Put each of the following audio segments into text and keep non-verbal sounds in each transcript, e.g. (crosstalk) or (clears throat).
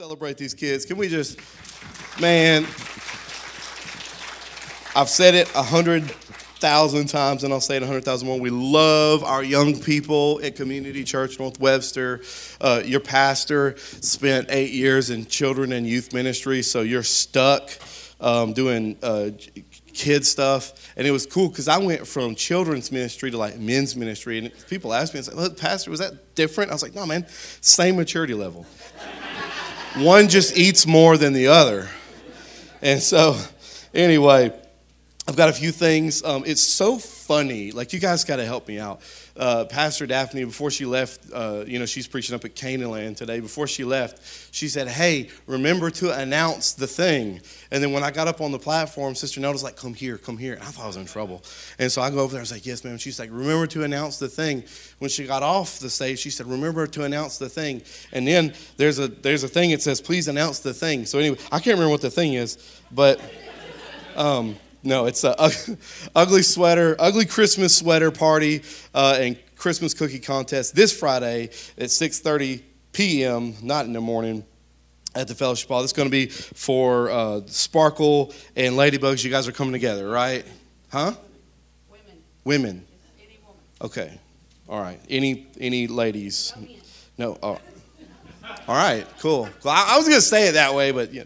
Celebrate these kids. Can we just, man, I've said it a hundred thousand times and I'll say it a hundred thousand more. We love our young people at Community Church North Webster. Uh, your pastor spent eight years in children and youth ministry, so you're stuck um, doing uh, kid stuff. And it was cool because I went from children's ministry to like men's ministry. And people ask me, like, Pastor, was that different? I was like, no, man, same maturity level one just eats more than the other. And so, anyway, I've got a few things. Um, it's so funny. Like, you guys got to help me out. Uh, Pastor Daphne, before she left, uh, you know, she's preaching up at Canaanland today. Before she left, she said, Hey, remember to announce the thing. And then when I got up on the platform, Sister Nelda's like, Come here, come here. And I thought I was in trouble. And so I go over there. I was like, Yes, ma'am. She's like, Remember to announce the thing. When she got off the stage, she said, Remember to announce the thing. And then there's a, there's a thing that says, Please announce the thing. So anyway, I can't remember what the thing is, but. Um, no, it's a (laughs) ugly sweater, ugly Christmas sweater party uh, and Christmas cookie contest this Friday at 6:30 p.m. Not in the morning at the fellowship hall. This is going to be for uh, Sparkle and Ladybugs. You guys are coming together, right? Huh? Women. Women. Any woman. Okay. All right. Any any ladies? No. Oh. All right. Cool. I was gonna say it that way, but yeah.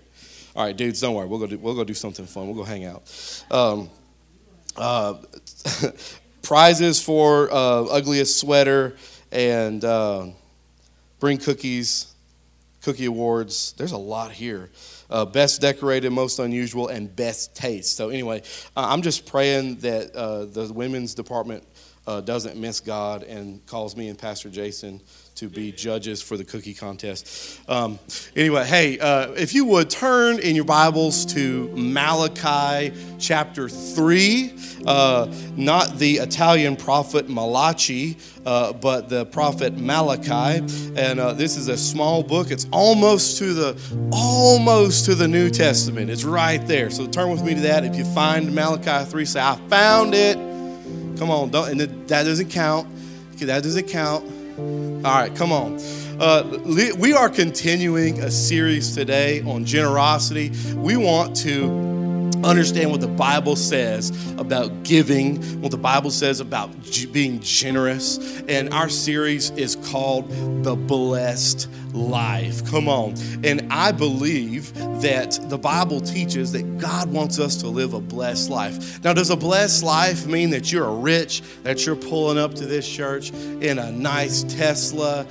All right, dudes, don't worry. We'll go do, we'll go do something fun. We'll go hang out. Um, uh, (laughs) prizes for uh, ugliest sweater and uh, bring cookies, cookie awards. There's a lot here. Uh, best decorated, most unusual, and best taste. So anyway, uh, I'm just praying that uh, the women's department doesn't miss God and calls me and Pastor Jason to be judges for the cookie contest. Um, anyway, hey, uh, if you would turn in your Bibles to Malachi chapter 3, uh, not the Italian prophet Malachi, uh, but the prophet Malachi. And uh, this is a small book. It's almost to the almost to the New Testament. It's right there. So turn with me to that. If you find Malachi 3, say, I found it. Come on, don't, and that doesn't count. That doesn't count. All right, come on. Uh, we are continuing a series today on generosity. We want to understand what the Bible says about giving, what the Bible says about being generous. And our series is called The Blessed Life. Come on. And I believe that the Bible teaches that God wants us to live a blessed life. Now, does a blessed life mean that you're rich, that you're pulling up to this church in a nice Tesla?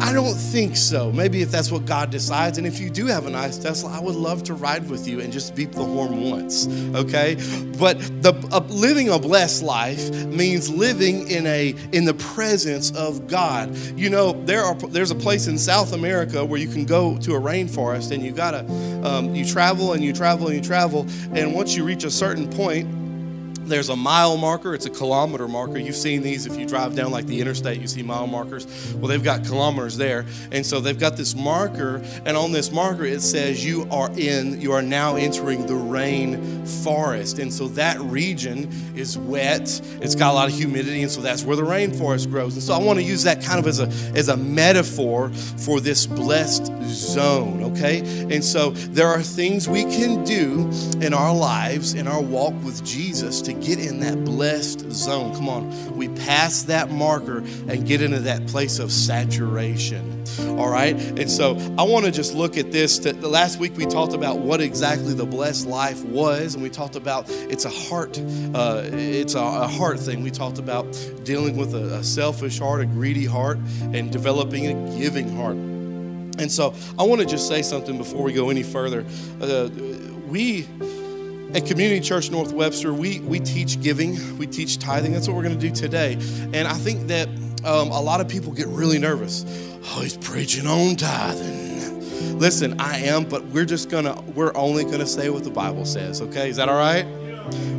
I don't think so. Maybe if that's what God decides. And if you do have a nice Tesla, I would love to ride with you and just beep the horn once, okay? But the uh, living a blessed life means living in a in the presence of God. You know, there are there's a place in South America where you can go to a rainforest and you gotta um, you travel and you travel and you travel, and once you reach a certain point there's a mile marker, it's a kilometer marker. You've seen these if you drive down like the interstate, you see mile markers. Well, they've got kilometers there. And so they've got this marker, and on this marker it says you are in, you are now entering the rain forest. And so that region is wet, it's got a lot of humidity, and so that's where the rainforest grows. And so I want to use that kind of as a as a metaphor for this blessed zone, okay? And so there are things we can do in our lives, in our walk with Jesus to get in that blessed zone. Come on, we pass that marker and get into that place of saturation. All right, and so I want to just look at this. To, last week we talked about what exactly the blessed life was, and we talked about it's a heart, uh, it's a, a, heart thing. We talked about dealing with a, a selfish heart, a greedy heart, and developing a giving heart. And so I want to just say something before we go any further. Uh, we at Community Church North Webster, we, we teach giving, we teach tithing. That's what we're going to do today. And I think that um, a lot of people get really nervous. Oh, he's preaching on tithing. Listen, I am, but we're just gonna, we're only gonna say what the Bible says, okay? Is that all right?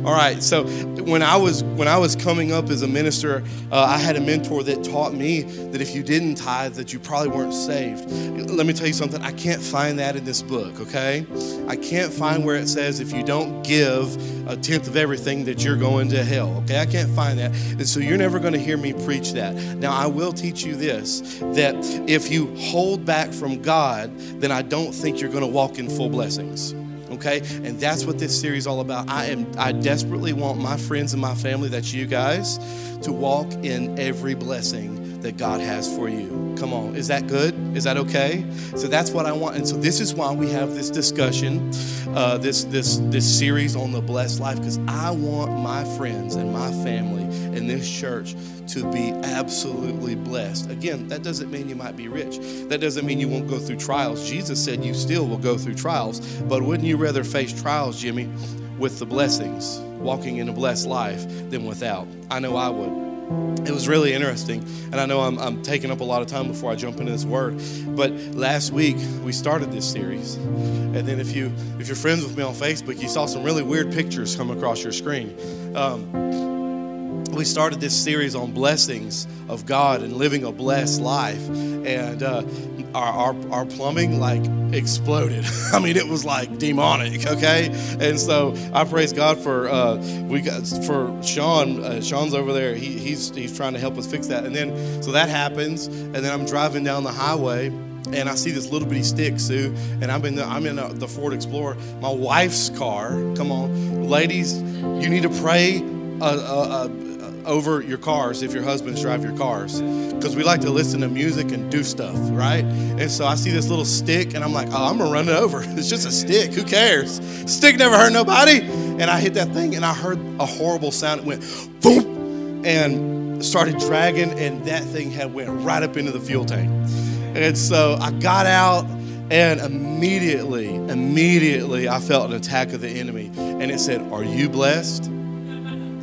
All right. So when I was when I was coming up as a minister, uh, I had a mentor that taught me that if you didn't tithe, that you probably weren't saved. Let me tell you something. I can't find that in this book. Okay, I can't find where it says if you don't give a tenth of everything that you're going to hell. Okay, I can't find that, and so you're never going to hear me preach that. Now I will teach you this: that if you hold back from God, then I don't think you're going to walk in full blessings okay? And that's what this series is all about. I am i desperately want my friends and my family that's you guys to walk in every blessing that god has for you come on is that good is that okay so that's what i want and so this is why we have this discussion uh, this this this series on the blessed life because i want my friends and my family in this church to be absolutely blessed. Again, that doesn't mean you might be rich. That doesn't mean you won't go through trials. Jesus said you still will go through trials, but wouldn't you rather face trials, Jimmy, with the blessings, walking in a blessed life, than without? I know I would. It was really interesting, and I know I'm, I'm taking up a lot of time before I jump into this word. But last week we started this series, and then if you if you're friends with me on Facebook, you saw some really weird pictures come across your screen. Um, we started this series on blessings of God and living a blessed life. And uh, our, our, our, plumbing like exploded. (laughs) I mean, it was like demonic, okay? And so I praise God for uh, we got for Sean. Uh, Sean's over there. He, he's he's trying to help us fix that. And then so that happens, and then I'm driving down the highway and I see this little bitty stick, Sue, and I'm in the I'm in the Ford Explorer, my wife's car. Come on, ladies, you need to pray a, a, over your cars if your husbands drive your cars because we like to listen to music and do stuff, right? And so I see this little stick and I'm like, oh, I'm gonna run it over. (laughs) It's just a stick. Who cares? Stick never hurt nobody. And I hit that thing and I heard a horrible sound. It went boom and started dragging, and that thing had went right up into the fuel tank. And so I got out and immediately, immediately I felt an attack of the enemy. And it said, Are you blessed?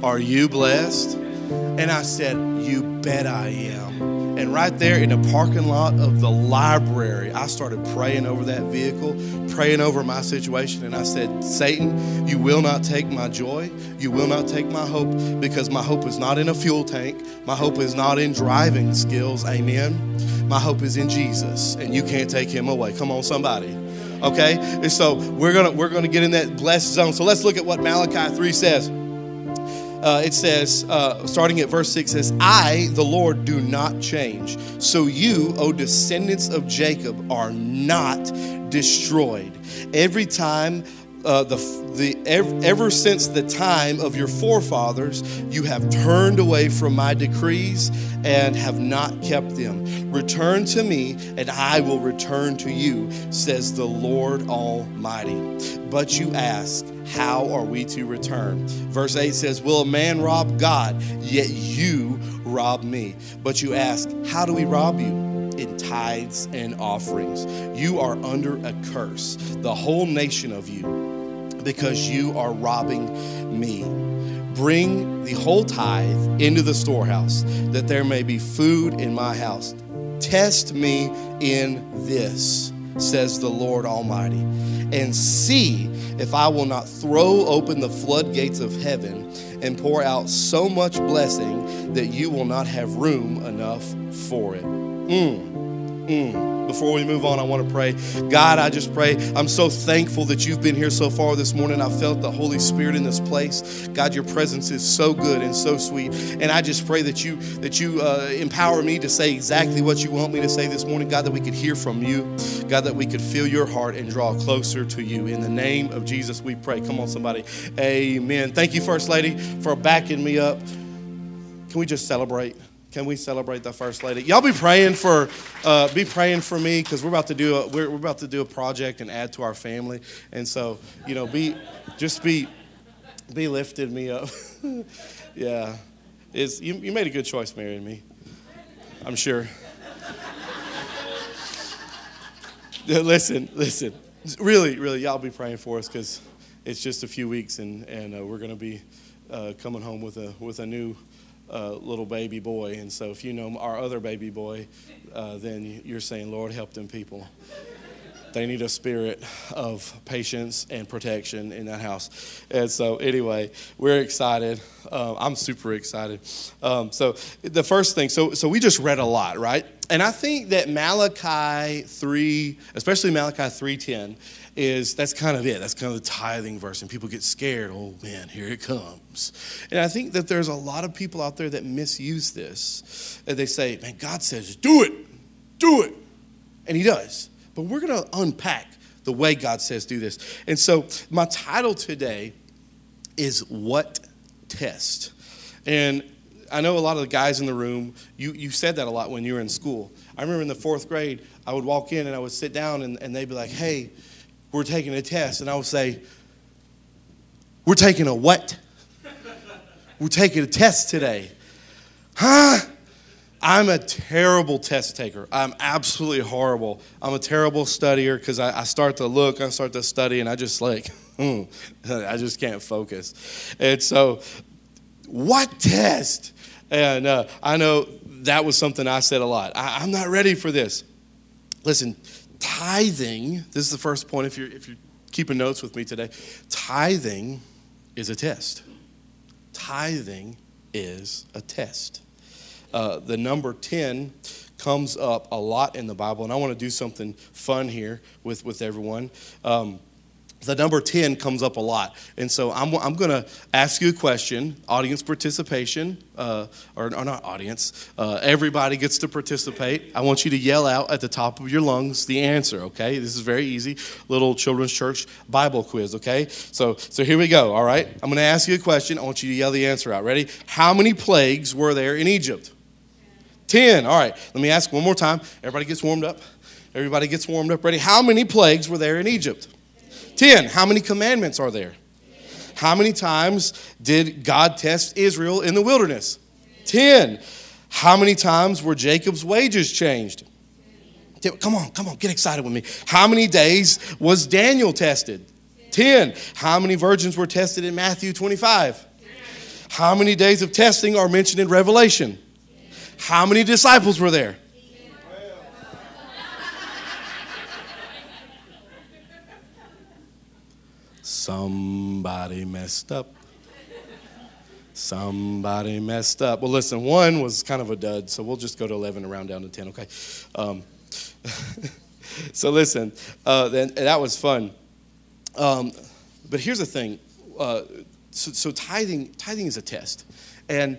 Are you blessed? And I said, You bet I am. And right there in the parking lot of the library, I started praying over that vehicle, praying over my situation. And I said, Satan, you will not take my joy. You will not take my hope because my hope is not in a fuel tank. My hope is not in driving skills. Amen. My hope is in Jesus, and you can't take him away. Come on, somebody okay and so we're gonna we're gonna get in that blessed zone so let's look at what malachi 3 says uh, it says, uh, starting at verse 6, says, I, the Lord, do not change. So you, O descendants of Jacob, are not destroyed. Every time uh, the, the ever, ever, since the time of your forefathers, you have turned away from my decrees and have not kept them. Return to me, and I will return to you, says the Lord Almighty. But you ask, how are we to return? Verse 8 says, Will a man rob God? Yet you rob me. But you ask, How do we rob you? In tithes and offerings. You are under a curse, the whole nation of you, because you are robbing me. Bring the whole tithe into the storehouse, that there may be food in my house. Test me in this, says the Lord Almighty, and see if I will not throw open the floodgates of heaven and pour out so much blessing that you will not have room enough for it. Mm. Mm. Before we move on, I want to pray. God, I just pray. I'm so thankful that you've been here so far this morning. I felt the Holy Spirit in this place. God, your presence is so good and so sweet. And I just pray that you that you uh, empower me to say exactly what you want me to say this morning. God, that we could hear from you. God, that we could feel your heart and draw closer to you. In the name of Jesus, we pray. Come on, somebody. Amen. Thank you, First Lady, for backing me up. Can we just celebrate? Can we celebrate the first lady? Y'all be praying for, uh, be praying for me because we're about to do a we're, we're about to do a project and add to our family, and so you know, be just be be lifted me up. (laughs) yeah, it's you, you made a good choice marrying me. I'm sure. (laughs) listen, listen. Really, really, y'all be praying for us because it's just a few weeks and and uh, we're gonna be uh, coming home with a with a new uh, little baby boy. And so, if you know our other baby boy, uh, then you're saying, Lord, help them people. they need a spirit of patience and protection in that house. And so, anyway, we're excited. Uh, I'm super excited. Um, so, the first thing, so so we just read a lot, right? And I think that Malachi three, especially Malachi three ten, is that's kind of it. That's kind of the tithing verse, and people get scared. Oh man, here it comes. And I think that there's a lot of people out there that misuse this. And they say, "Man, God says do it, do it," and He does. But we're going to unpack the way God says do this. And so my title today is What Test? And I know a lot of the guys in the room, you, you said that a lot when you were in school. I remember in the fourth grade, I would walk in and I would sit down and, and they'd be like, hey, we're taking a test. And I would say, we're taking a what? we're taking a test today. Huh? I'm a terrible test taker. I'm absolutely horrible. I'm a terrible studier because I, I, start to look, I start to study, and I just like, (laughs) hmm, (laughs) I just can't focus. And so, what test? And uh, I know that was something I said a lot. I, I'm not ready for this. Listen, tithing, this is the first point if you're, if you're keeping notes with me today. Tithing is a test. Tithing is a test. Uh, the number 10 comes up a lot in the Bible, and I want to do something fun here with, with everyone. Um, the number 10 comes up a lot. And so I'm, I'm going to ask you a question, audience participation, uh, or, or, not audience, uh, everybody gets to participate. I want you to yell out at the top of your lungs the answer, okay? This is very easy. Little children's church Bible quiz, okay? So, so here we go, all right? I'm going to ask you a question. I want you to yell the answer out. Ready? How many plagues were there in Egypt? 10. All right, let me ask one more time. Everybody gets warmed up. Everybody gets warmed up. Ready? How many plagues were there in Egypt? 10. How many commandments are there? How many times did God test Israel in the wilderness? 10. How many times were Jacob's wages changed? Come on, come on, get excited with me. How many days was Daniel tested? 10. How many virgins were tested in Matthew 25? How many days of testing are mentioned in Revelation? How many disciples were there? Somebody messed up. Somebody messed up. Well, listen, one was kind of a dud, so we'll just go to 11 and round down to 10, okay? Um, (laughs) so, listen, uh, that was fun. Um, but here's the thing uh, so, so, tithing, tithing is a test. And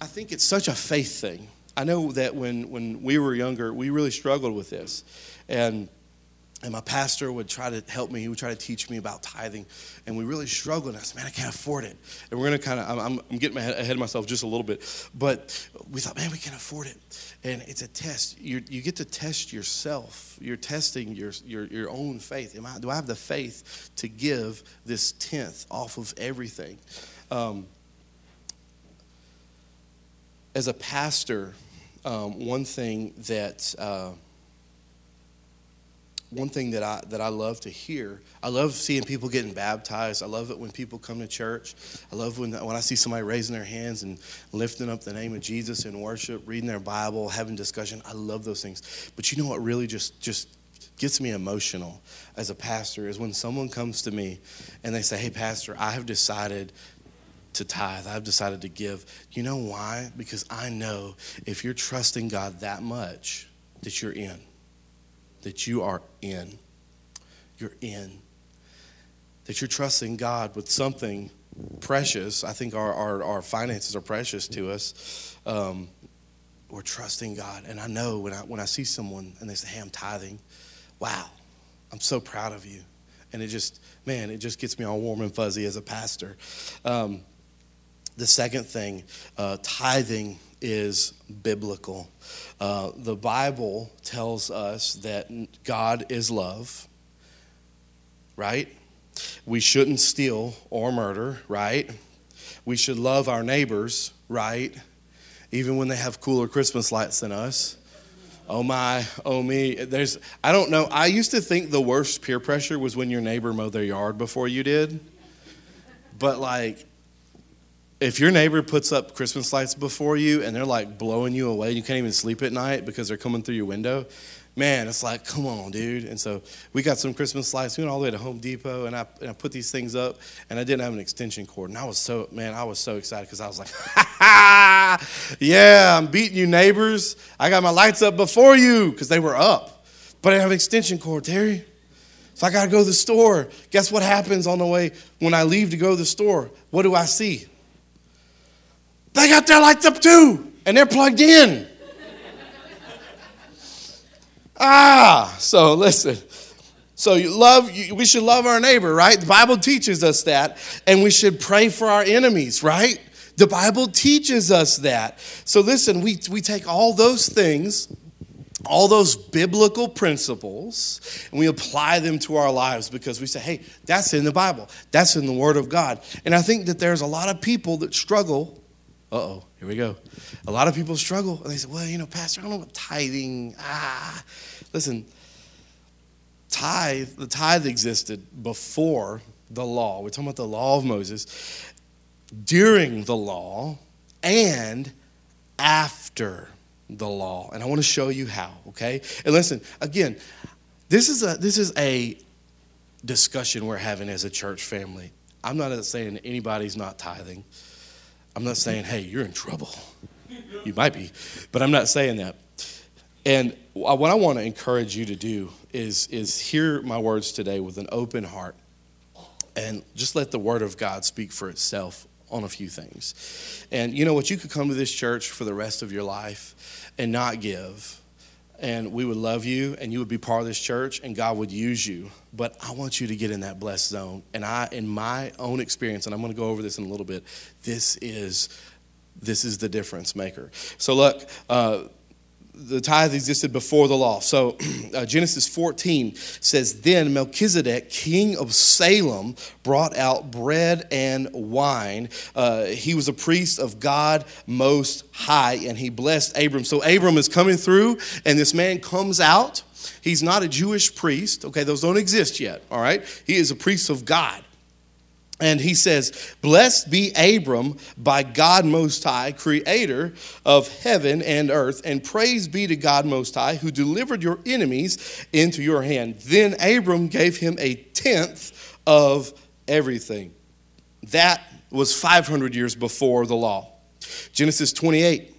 I think it's such a faith thing. I know that when, when we were younger, we really struggled with this. And, and my pastor would try to help me. He would try to teach me about tithing. And we really struggled. And I said, man, I can't afford it. And we're to kind of, I'm, I'm getting ahead of myself just a little bit. But we thought, man, we can afford it. And it's a test. you you get to test yourself. You're testing your, your, your own faith. Am I, do I have the faith to give this tenth off of everything? Um, as a pastor, um, one thing that uh, one thing that I that I love to hear. I love seeing people getting baptized. I love it when people come to church. I love when when I see somebody raising their hands and lifting up the name of Jesus in worship, reading their Bible, having discussion. I love those things. But you know what really just just gets me emotional as a pastor is when someone comes to me and they say, "Hey pastor, I have decided to tithe. I've decided to give. You know why? Because I know if you're trusting God that much, that you're in. That you are in. You're in. That you're trusting God with something precious. I think our, our, our finances are precious to us. Um, we're trusting God. And I know when I, when I see someone and they say, hey, I'm tithing, wow, I'm so proud of you. And it just, man, it just gets me all warm and fuzzy as a pastor. Um, the second thing, uh, tithing is biblical. Uh, the Bible tells us that God is love, right? We shouldn't steal or murder, right? We should love our neighbors, right? Even when they have cooler Christmas lights than us. Oh my, oh me. There's I don't know. I used to think the worst peer pressure was when your neighbor mowed their yard before you did. But like if your neighbor puts up Christmas lights before you and they're like blowing you away, and you can't even sleep at night because they're coming through your window, man, it's like, come on, dude. And so we got some Christmas lights. We went all the way to Home Depot, and I, and I put these things up, and I didn't have an extension cord. And I was so, man, I was so excited because I was like, ha, (laughs) yeah, I'm beating you, neighbors. I got my lights up before you because they were up, but I didn't have an extension cord, Terry. So I got to go to the store. Guess what happens on the way when I leave to go to the store? What do I see? They got their lights up too, and they're plugged in. ah, so listen. So you love, we should love our neighbor, right? The Bible teaches us that, and we should pray for our enemies, right? The Bible teaches us that. So listen, we, we take all those things, all those biblical principles, and we apply them to our lives because we say, hey, that's in the Bible, that's in the Word of God. And I think that there's a lot of people that struggle oh, here we go. A lot of people struggle. And they say, well, you know, Pastor, I don't know what tithing. Ah, listen, tithe, the tithe existed before the law. We're talking about the law of Moses, during the law, and after the law. And I want to show you how, okay? And listen, again, this is a this is a discussion we're having as a church family. I'm not saying anybody's not tithing. I'm not saying, hey, you're in trouble. You might be, but I'm not saying that. And what I want to encourage you to do is, is hear my words today with an open heart and just let the word of God speak for itself on a few things. And you know what? You could come to this church for the rest of your life and not give and we would love you and you would be part of this church and God would use you. But I want you to get in that blessed zone. And I, in my own experience, and I'm going to go over this in a little bit, this is this is the difference maker. So look, uh, the tithe existed before the law. So (clears throat) uh, Genesis 14 says, Then Melchizedek, king of Salem, brought out bread and wine. Uh, he was a priest of God Most High, and he blessed Abram. So Abram is coming through, and this man comes out. He's not a Jewish priest. Okay, those don't exist yet, all right? He is a priest of God. And he says, Blessed be Abram by God Most High, creator of heaven and earth, and praise be to God Most High, who delivered your enemies into your hand. Then Abram gave him a tenth of everything. That was 500 years before the law. Genesis 28.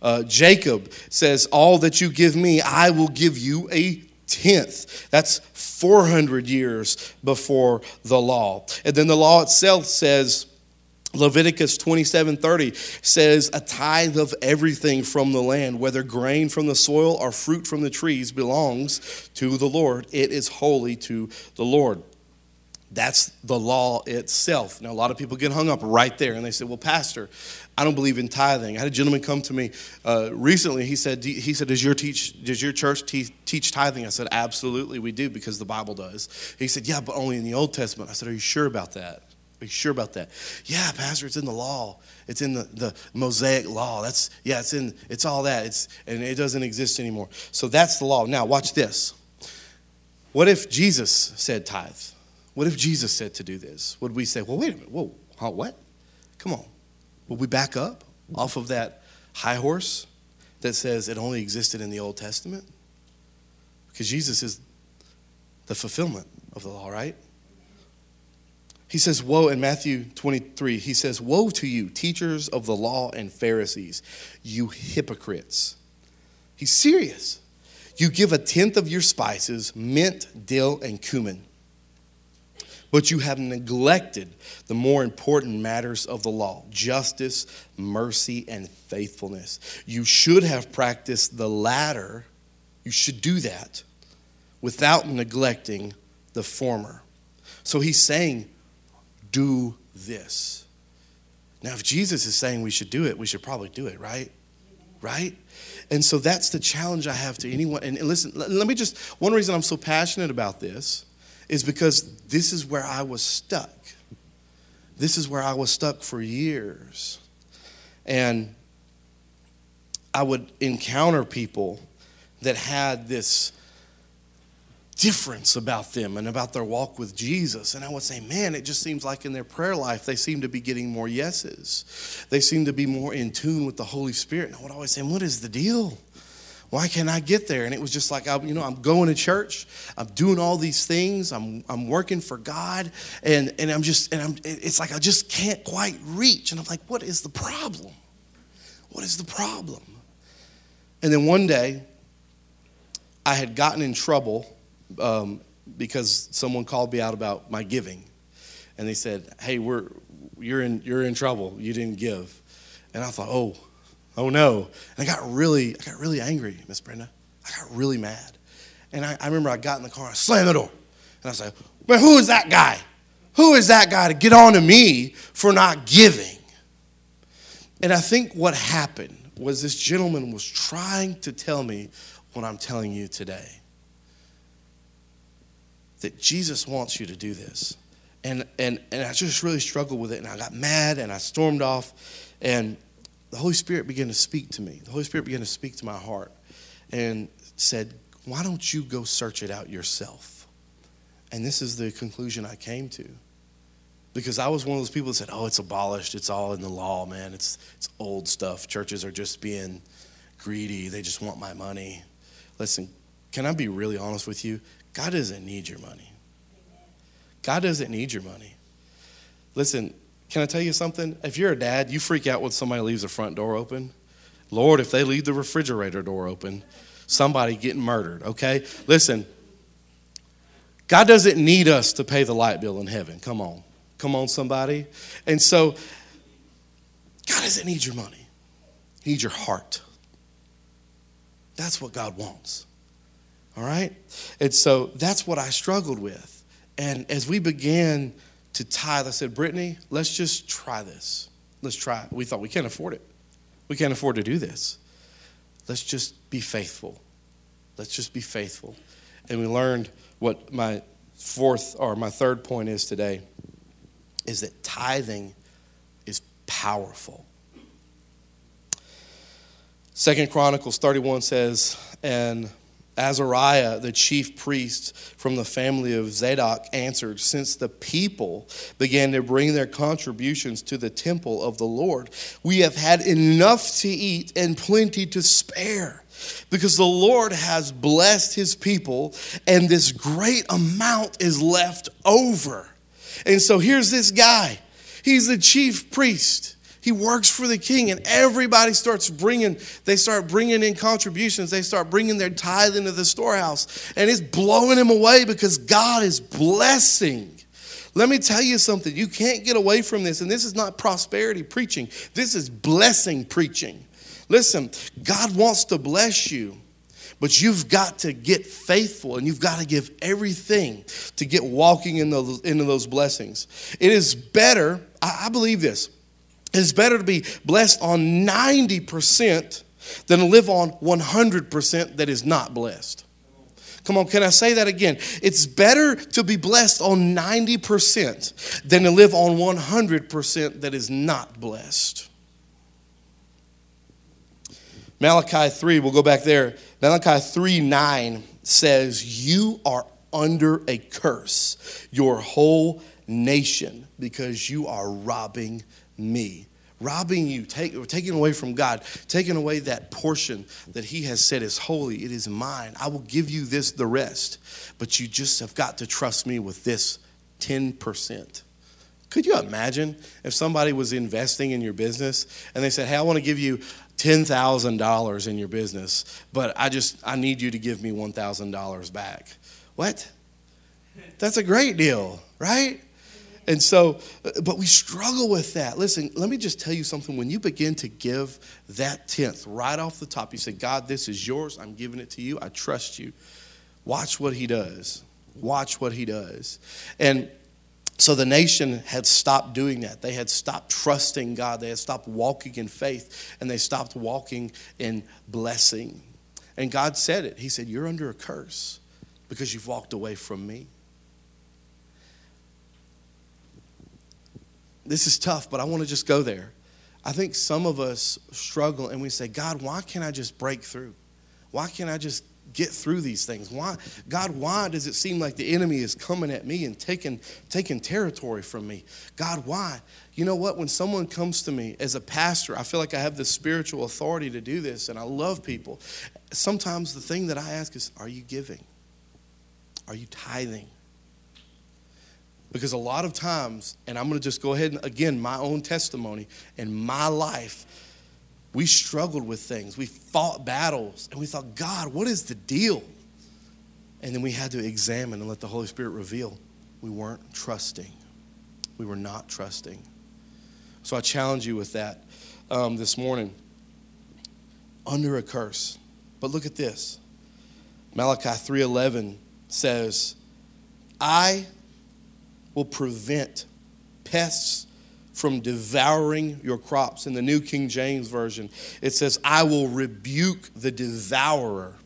Uh, Jacob says, All that you give me, I will give you a tenth. That's 400 years before the law. And then the law itself says, Leviticus 27:30 says a tithe of everything from the land whether grain from the soil or fruit from the trees belongs to the Lord it is holy to the Lord that's the law itself. Now, a lot of people get hung up right there and they say, Well, Pastor, I don't believe in tithing. I had a gentleman come to me uh, recently. He said, he said does, your teach, does your church te- teach tithing? I said, Absolutely, we do because the Bible does. He said, Yeah, but only in the Old Testament. I said, Are you sure about that? Are you sure about that? Yeah, Pastor, it's in the law. It's in the, the Mosaic law. That's yeah, it's in it's all that. It's and it doesn't exist anymore. So that's the law. Now watch this. What if Jesus said tithe? What if Jesus said to do this? Would we say, well, wait a minute, whoa, huh, what? Come on. Would we back up off of that high horse that says it only existed in the Old Testament? Because Jesus is the fulfillment of the law, right? He says, Woe in Matthew 23, he says, Woe to you, teachers of the law and Pharisees, you hypocrites. He's serious. You give a tenth of your spices, mint, dill, and cumin but you have neglected the more important matters of the law justice, mercy, and faithfulness. You should have practiced the latter. You should do that without neglecting the former. So he's saying, do this. Now, if Jesus is saying we should do it, we should probably do it, right? Right? And so that's the challenge I have to anyone. And listen, let me just, one reason I'm so passionate about this is because this is where I was stuck. This is where I was stuck for years. And I would encounter people that had this difference about them and about their walk with Jesus. And I would say, man, it just seems like in their prayer life, they seem to be getting more yeses. They seem to be more in tune with the Holy Spirit. And I would always say, what is the deal? Why can't I get there? And it was just like, I, you know, I'm going to church. I'm doing all these things. I'm, I'm working for God. And, and I'm just, and I'm, it's like I just can't quite reach. And I'm like, what is the problem? What is the problem? And then one day, I had gotten in trouble um, because someone called me out about my giving. And they said, hey, we're, you're, in, you're in trouble. You didn't give. And I thought, oh, oh no. And I got really, I got really angry, Miss Brenda. I got really mad. And I, I remember I got in the car, I slammed the door. And I said, man, who is that guy? Who is that guy to get on to me for not giving? And I think what happened was this gentleman was trying to tell me what I'm telling you today. That Jesus wants you to do this. And, and, and I just really struggled with it. And I got mad and I stormed off. And the Holy Spirit began to speak to me. The Holy Spirit began to speak to my heart and said, Why don't you go search it out yourself? And this is the conclusion I came to. Because I was one of those people that said, Oh, it's abolished. It's all in the law, man. It's, it's old stuff. Churches are just being greedy. They just want my money. Listen, can I be really honest with you? God doesn't need your money. God doesn't need your money. Listen, can I tell you something? If you're a dad, you freak out when somebody leaves the front door open. Lord, if they leave the refrigerator door open, somebody getting murdered, okay? Listen, God doesn't need us to pay the light bill in heaven. Come on. Come on, somebody. And so, God doesn't need your money, He needs your heart. That's what God wants. All right? And so that's what I struggled with. And as we began to tithe. I said, Brittany, let's just try this. Let's try it. We thought we can't afford it. We can't afford to do this. Let's just be faithful. Let's just be faithful. And we learned what my fourth or my third point is today is that tithing is powerful. Second Chronicles 31 says, and Azariah, the chief priest from the family of Zadok, answered, Since the people began to bring their contributions to the temple of the Lord, we have had enough to eat and plenty to spare. Because the Lord has blessed his people, and this great amount is left over. And so here's this guy. He's the chief priest he works for the king, and everybody starts bringing, they start bringing in contributions. They start bringing their tithe into the storehouse, and it's blowing him away because God is blessing. Let me tell you something. You can't get away from this, and this is not prosperity preaching, this is blessing preaching. Listen, God wants to bless you. But you've got to get faithful and you've got to give everything to get walking in those, into those blessings. It is better, I, I believe this, it's better to be blessed on 90% than to live on 100% that is not blessed. Come on, can I say that again? It's better to be blessed on 90% than to live on 100% that is not blessed. Malachi 3, we'll go back there. Malachi 3 9 says, You are under a curse, your whole nation, because you are robbing me. Robbing you, take, taking away from God, taking away that portion that He has said is holy, it is mine. I will give you this, the rest. But you just have got to trust me with this 10%. Could you imagine if somebody was investing in your business and they said, Hey, I want to give you $10,000 in your business, but I just, I need you to give me $1,000 back? What? That's a great deal, right? And so, uh, but we struggle with that. Listen, let me just tell you something. When you begin to give that tenth right off the top, you say, God, this is yours. I'm giving it to you. I trust you. Watch what he does. Watch what he does. And so the nation had stopped doing that. They had stopped trusting God. They had stopped walking in faith and they stopped walking in blessing. And God said it. He said, You're under a curse because you've walked away from me. This is tough, but I want to just go there. I think some of us struggle and we say, God, why can't I just break through? Why can't I just get through these things? Why, God, why does it seem like the enemy is coming at me and taking, taking territory from me? God, why? You know what? When someone comes to me as a pastor, I feel like I have the spiritual authority to do this and I love people. sometimes the thing that I ask is, are you giving? Are you tithing? Because a lot of times, and I'm going to just go ahead and again, my own testimony in my life, we struggled with things. We fought battles, and we thought, God, what is the deal? And then we had to examine and let the Holy Spirit reveal we weren't trusting. We were not trusting. So I challenge you with that um, this morning. Under a curse. But look at this. Malachi 3:11 says, "I will prevent pests from devouring your crops." In the New King James version, it says, "I will rebuke the devourer."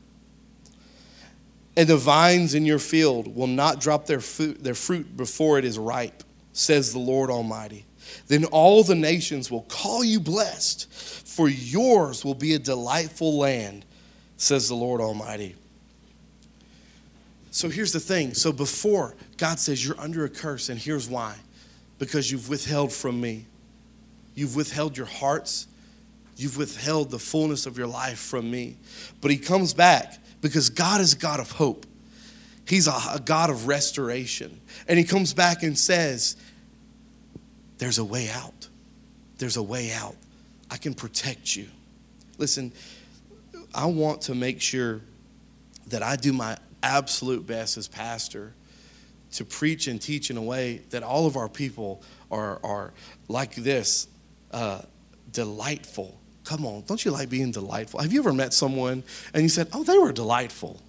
And the vines in your field will not drop their fruit, their fruit before it is ripe, says the Lord Almighty. Then all the nations will call you blessed, for yours will be a delightful land, says the Lord Almighty. So here's the thing. So before, God says, You're under a curse, and here's why because you've withheld from me. You've withheld your hearts. You've withheld the fullness of your life from me. But He comes back because God is God of hope. He's a, a God of restoration. And He comes back and says, There's a way out. There's a way out. I can protect you. Listen, I want to make sure that I do my absolute best as pastor to preach and teach in a way that all of our people are, are like this uh, delightful. Come on, don't you like being delightful? Have you ever met someone and you said, oh, they were delightful?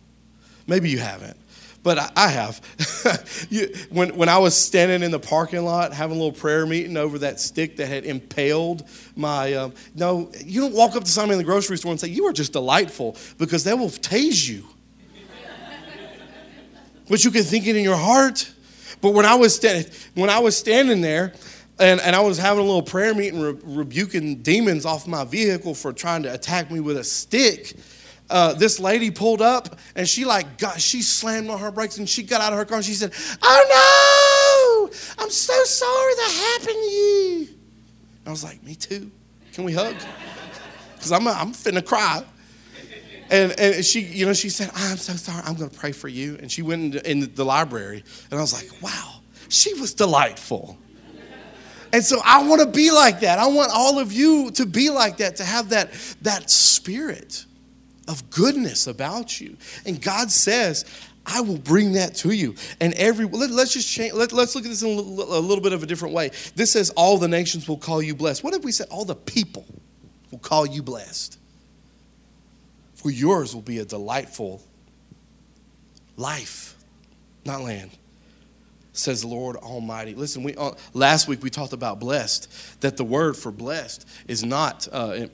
Maybe you haven't, but I, I have. (laughs) you, when, when I was standing in the parking lot having a little prayer meeting over that stick that had impaled my. Um, no, you don't walk up to somebody in the grocery store and say, you are just delightful, because they will tase you what you can think it in your heart. But when I was when I was standing there, and, and I was having a little prayer meeting, re- rebuking demons off my vehicle for trying to attack me with a stick. Uh, this lady pulled up and she like got she slammed on her brakes and she got out of her car and she said, "Oh no, I'm so sorry that happened to you." I was like, "Me too. Can we hug?" (laughs) Because I'm I'm finna cry. And, and she, you know, she said, ah, I'm so sorry. I'm going to pray for you. And she went in, in the library. And I was like, wow, she was delightful. And so I want to be like that. I want all of you to be like that, to have that, that spirit of goodness about you. And God says, I will bring that to you. And every, let, us just change, let, us look at this in a little bit of a different way. This says, all the nations will call you blessed. What if we said, all the people will call you blessed? For yours will be a delightful life, not land, says the Lord Almighty. Listen, we uh, last week we talked about blessed. That the word for blessed is not. Uh,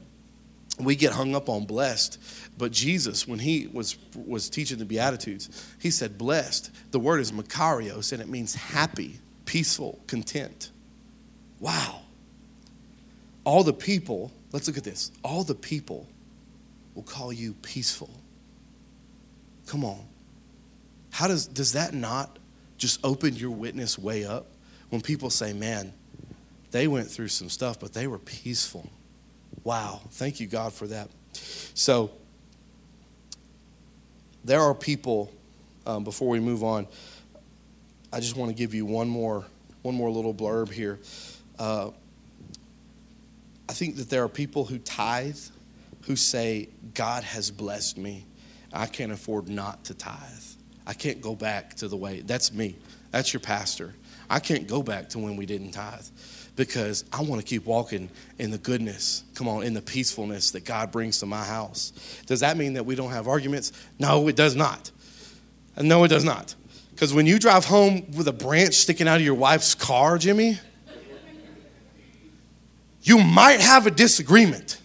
we get hung up on blessed, but Jesus, when he was was teaching the Beatitudes, he said blessed. The word is makarios, and it means happy, peaceful, content. Wow. All the people. Let's look at this. All the people will call you peaceful. Come on. How does, does that not just open your witness way up when people say, man, they went through some stuff, but they were peaceful? Wow. Thank you, God, for that. So, there are people, um, before we move on, I just want to give you one more, one more little blurb here. Uh, I think that there are people who tithe who say, God has blessed me. I can't afford not to tithe. I can't go back to the way. That's me. That's your pastor. I can't go back to when we didn't tithe because I want to keep walking in the goodness, come on, in the peacefulness that God brings to my house. Does that mean that we don't have arguments? No, it does not. No, it does not. Because when you drive home with a branch sticking out of your wife's car, Jimmy, you might have a disagreement.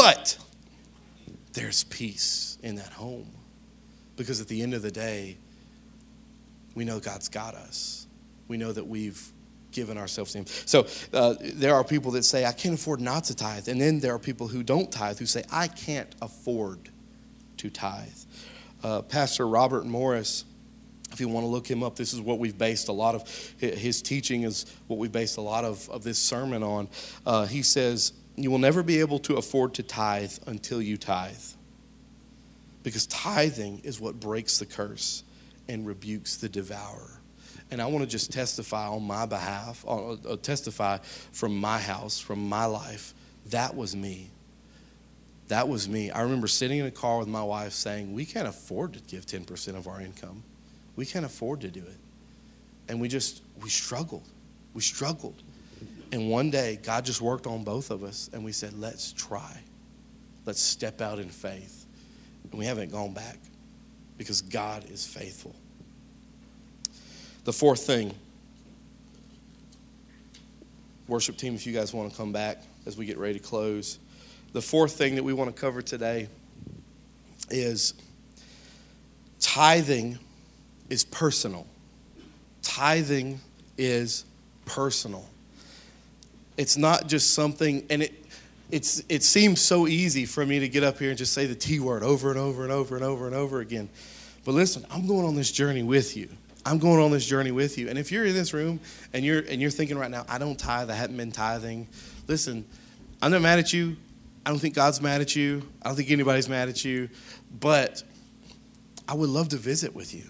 But there's peace in that home because at the end of the day, we know God's got us. We know that we've given ourselves to Him. So uh, there are people that say, I can't afford not to tithe. And then there are people who don't tithe who say, I can't afford to tithe. Uh, Pastor Robert Morris, if you want to look him up, this is what we've based a lot of his teaching, is what we've based a lot of, of this sermon on. Uh, he says, you will never be able to afford to tithe until you tithe. Because tithing is what breaks the curse and rebukes the devourer. And I want to just testify on my behalf, uh, uh, testify from my house, from my life. That was me. That was me. I remember sitting in a car with my wife saying, We can't afford to give 10% of our income. We can't afford to do it. And we just, we struggled. We struggled. And one day, God just worked on both of us, and we said, Let's try. Let's step out in faith. And we haven't gone back because God is faithful. The fourth thing, worship team, if you guys want to come back as we get ready to close. The fourth thing that we want to cover today is tithing is personal. Tithing is personal. It's not just something, and it, it's, it seems so easy for me to get up here and just say the T word over and over and over and over and over again. But listen, I'm going on this journey with you. I'm going on this journey with you. And if you're in this room and you're and you're thinking right now, I don't tithe, I haven't been tithing. Listen, I'm not mad at you. I don't think God's mad at you. I don't think anybody's mad at you. But I would love to visit with you.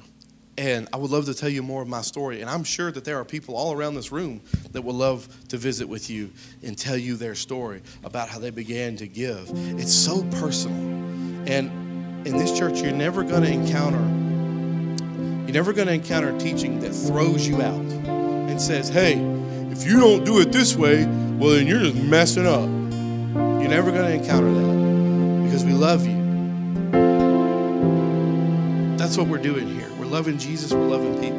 And I would love to tell you more of my story. And I'm sure that there are people all around this room that would love to visit with you and tell you their story about how they began to give. It's so personal. And in this church, you're never going to encounter you're never going to encounter teaching that throws you out and says, "Hey, if you don't do it this way, well then you're just messing up." You're never going to encounter that because we love you. That's what we're doing here loving Jesus, we're loving people.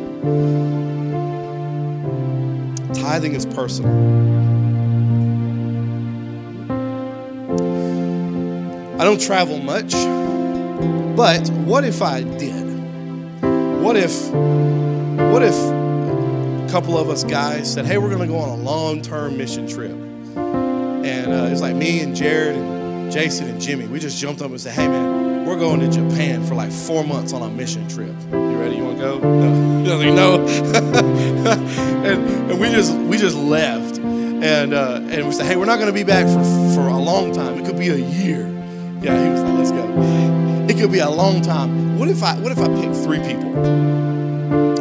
Tithing is personal. I don't travel much, but what if I did? What if, what if a couple of us guys said, hey, we're going to go on a long term mission trip? And uh, it's like me and Jared and Jason and Jimmy. We just jumped up and said, hey, man, we're going to Japan for like four months on a mission trip go? No. Like, no. (laughs) and, and we just we just left. And uh, and we said, hey, we're not going to be back for, for a long time. It could be a year. Yeah, he was like, let's go. It could be a long time. What if I what if I pick three people?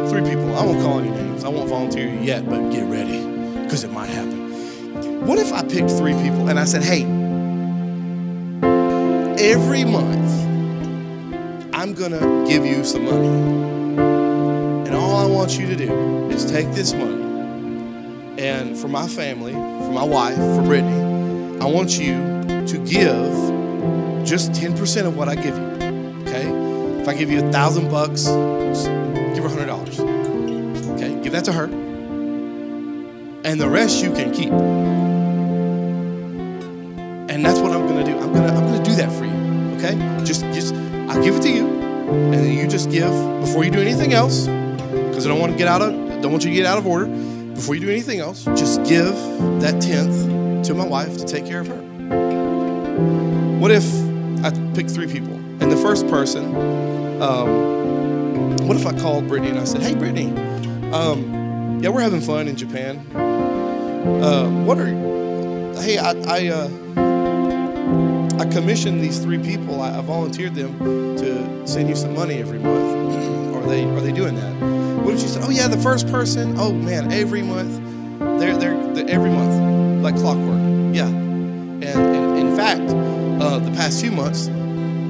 Three people. I won't call any names. I won't volunteer you yet, but get ready because it might happen. What if I picked three people and I said, hey, every month I'm to give you some money. I want you to do is take this money. And for my family, for my wife, for Brittany, I want you to give just 10% of what I give you. Okay? If I give you a thousand bucks, give her hundred dollars. Okay, give that to her. And the rest you can keep. And that's what I'm gonna do. I'm gonna I'm gonna do that for you. Okay? Just just I'll give it to you, and then you just give before you do anything else, because I don't want to get out of don't want you to get out of order. Before you do anything else, just give that tenth to my wife to take care of her. What if I pick three people, and the first person, um, what if I called Brittany and I said, "Hey, Brittany, um, yeah, we're having fun in Japan. Uh, what are, hey, I, I uh, I commissioned these three people. I, I volunteered them to send you some money every month. are they are they doing that? What if you said, oh yeah, the first person, oh man, every month, they're they're, they're every month like clockwork. Yeah, and, and in fact, uh, the past few months,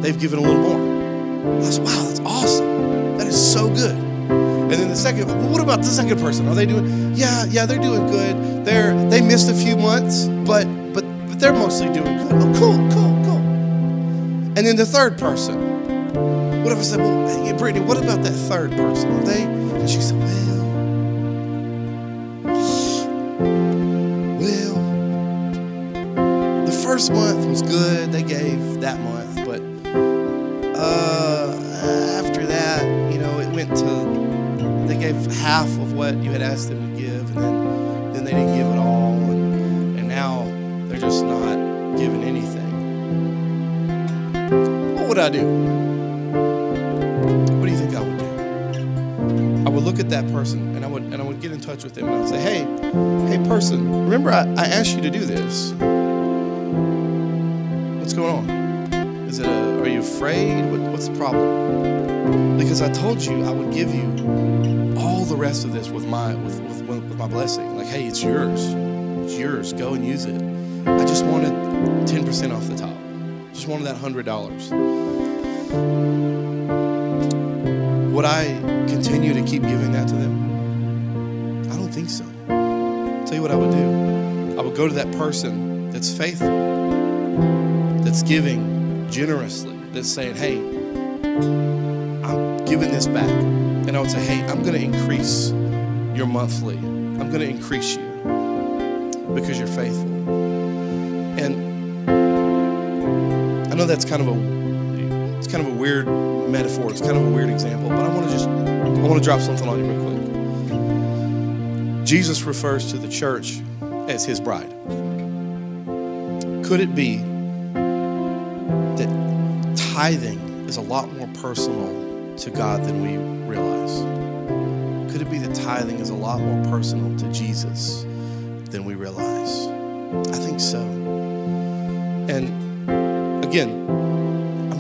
they've given a little more. I was wow, that's awesome. That is so good. And then the second, well, what about the second person? Are they doing? Yeah, yeah, they're doing good. They're they missed a few months, but but but they're mostly doing good. Oh, cool, cool, cool. And then the third person. What if I said, well, hey, Brittany, what about that third person? Are they? She said, well, well, the first month was good. They gave that month, but uh, after that, you know, it went to they gave half of what you had asked them to give, and then then they didn't give it all, and, and now they're just not giving anything What would I do? At that person and I would and I would get in touch with them and I would say, hey, hey person, remember I, I asked you to do this. What's going on? Is it a, are you afraid? What, what's the problem? Because I told you I would give you all the rest of this with my with, with, with my blessing. Like, hey, it's yours. It's yours. Go and use it. I just wanted 10% off the top. Just wanted that $100. What I continue to keep giving that to them? I don't think so. I'll tell you what I would do. I would go to that person that's faithful, that's giving generously, that's saying, hey, I'm giving this back. And I would say, hey, I'm going to increase your monthly. I'm going to increase you because you're faithful. And I know that's kind of a it's kind of a weird metaphor. It's kind of a weird example, but I want to just I want to drop something on you real quick. Jesus refers to the church as his bride. Could it be that tithing is a lot more personal to God than we realize? Could it be that tithing is a lot more personal to Jesus than we realize? I think so. And again,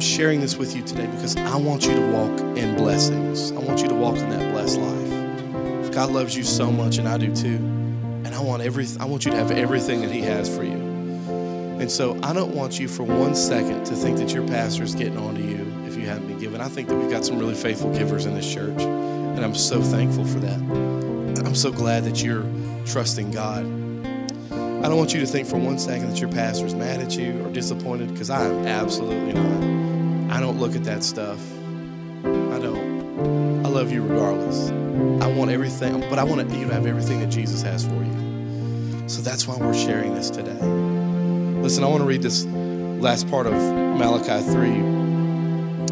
sharing this with you today because I want you to walk in blessings. I want you to walk in that blessed life. God loves you so much, and I do too. And I want every I want you to have everything that He has for you. And so I don't want you for one second to think that your pastor is getting on to you if you haven't been given. I think that we've got some really faithful givers in this church, and I'm so thankful for that. I'm so glad that you're trusting God. I don't want you to think for one second that your pastor is mad at you or disappointed because I am absolutely not. I don't look at that stuff. I don't. I love you regardless. I want everything, but I want you to have everything that Jesus has for you. So that's why we're sharing this today. Listen, I want to read this last part of Malachi 3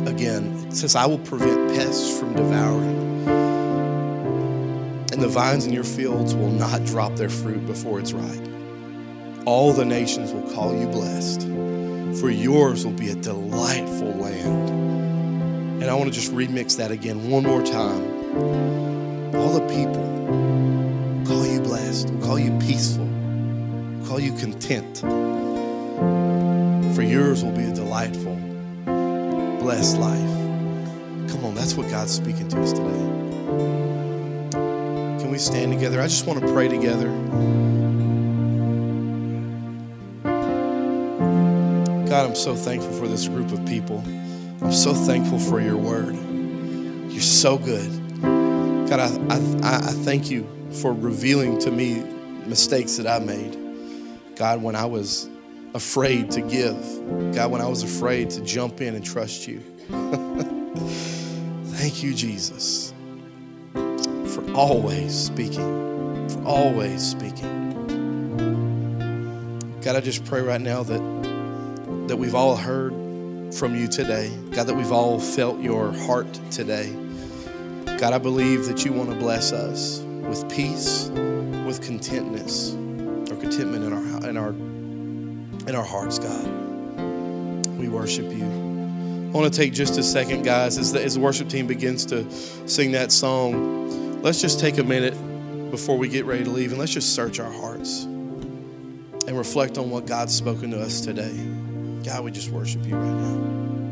again. It says, I will prevent pests from devouring, and the vines in your fields will not drop their fruit before it's ripe. All the nations will call you blessed, for yours will be a delightful land. And I want to just remix that again one more time. All the people call you blessed, call you peaceful, call you content. For yours will be a delightful, blessed life. Come on, that's what God's speaking to us today. Can we stand together? I just want to pray together. God, I'm so thankful for this group of people. I'm so thankful for your word. You're so good. God, I, I, I thank you for revealing to me mistakes that I made. God, when I was afraid to give, God, when I was afraid to jump in and trust you. (laughs) thank you, Jesus, for always speaking, for always speaking. God, I just pray right now that that we've all heard from you today. God, that we've all felt your heart today. God, I believe that you want to bless us with peace, with contentness, or contentment in our in our in our hearts, God. We worship you. I want to take just a second, guys, as the, as the worship team begins to sing that song. Let's just take a minute before we get ready to leave and let's just search our hearts and reflect on what God's spoken to us today. God, we just worship you right now.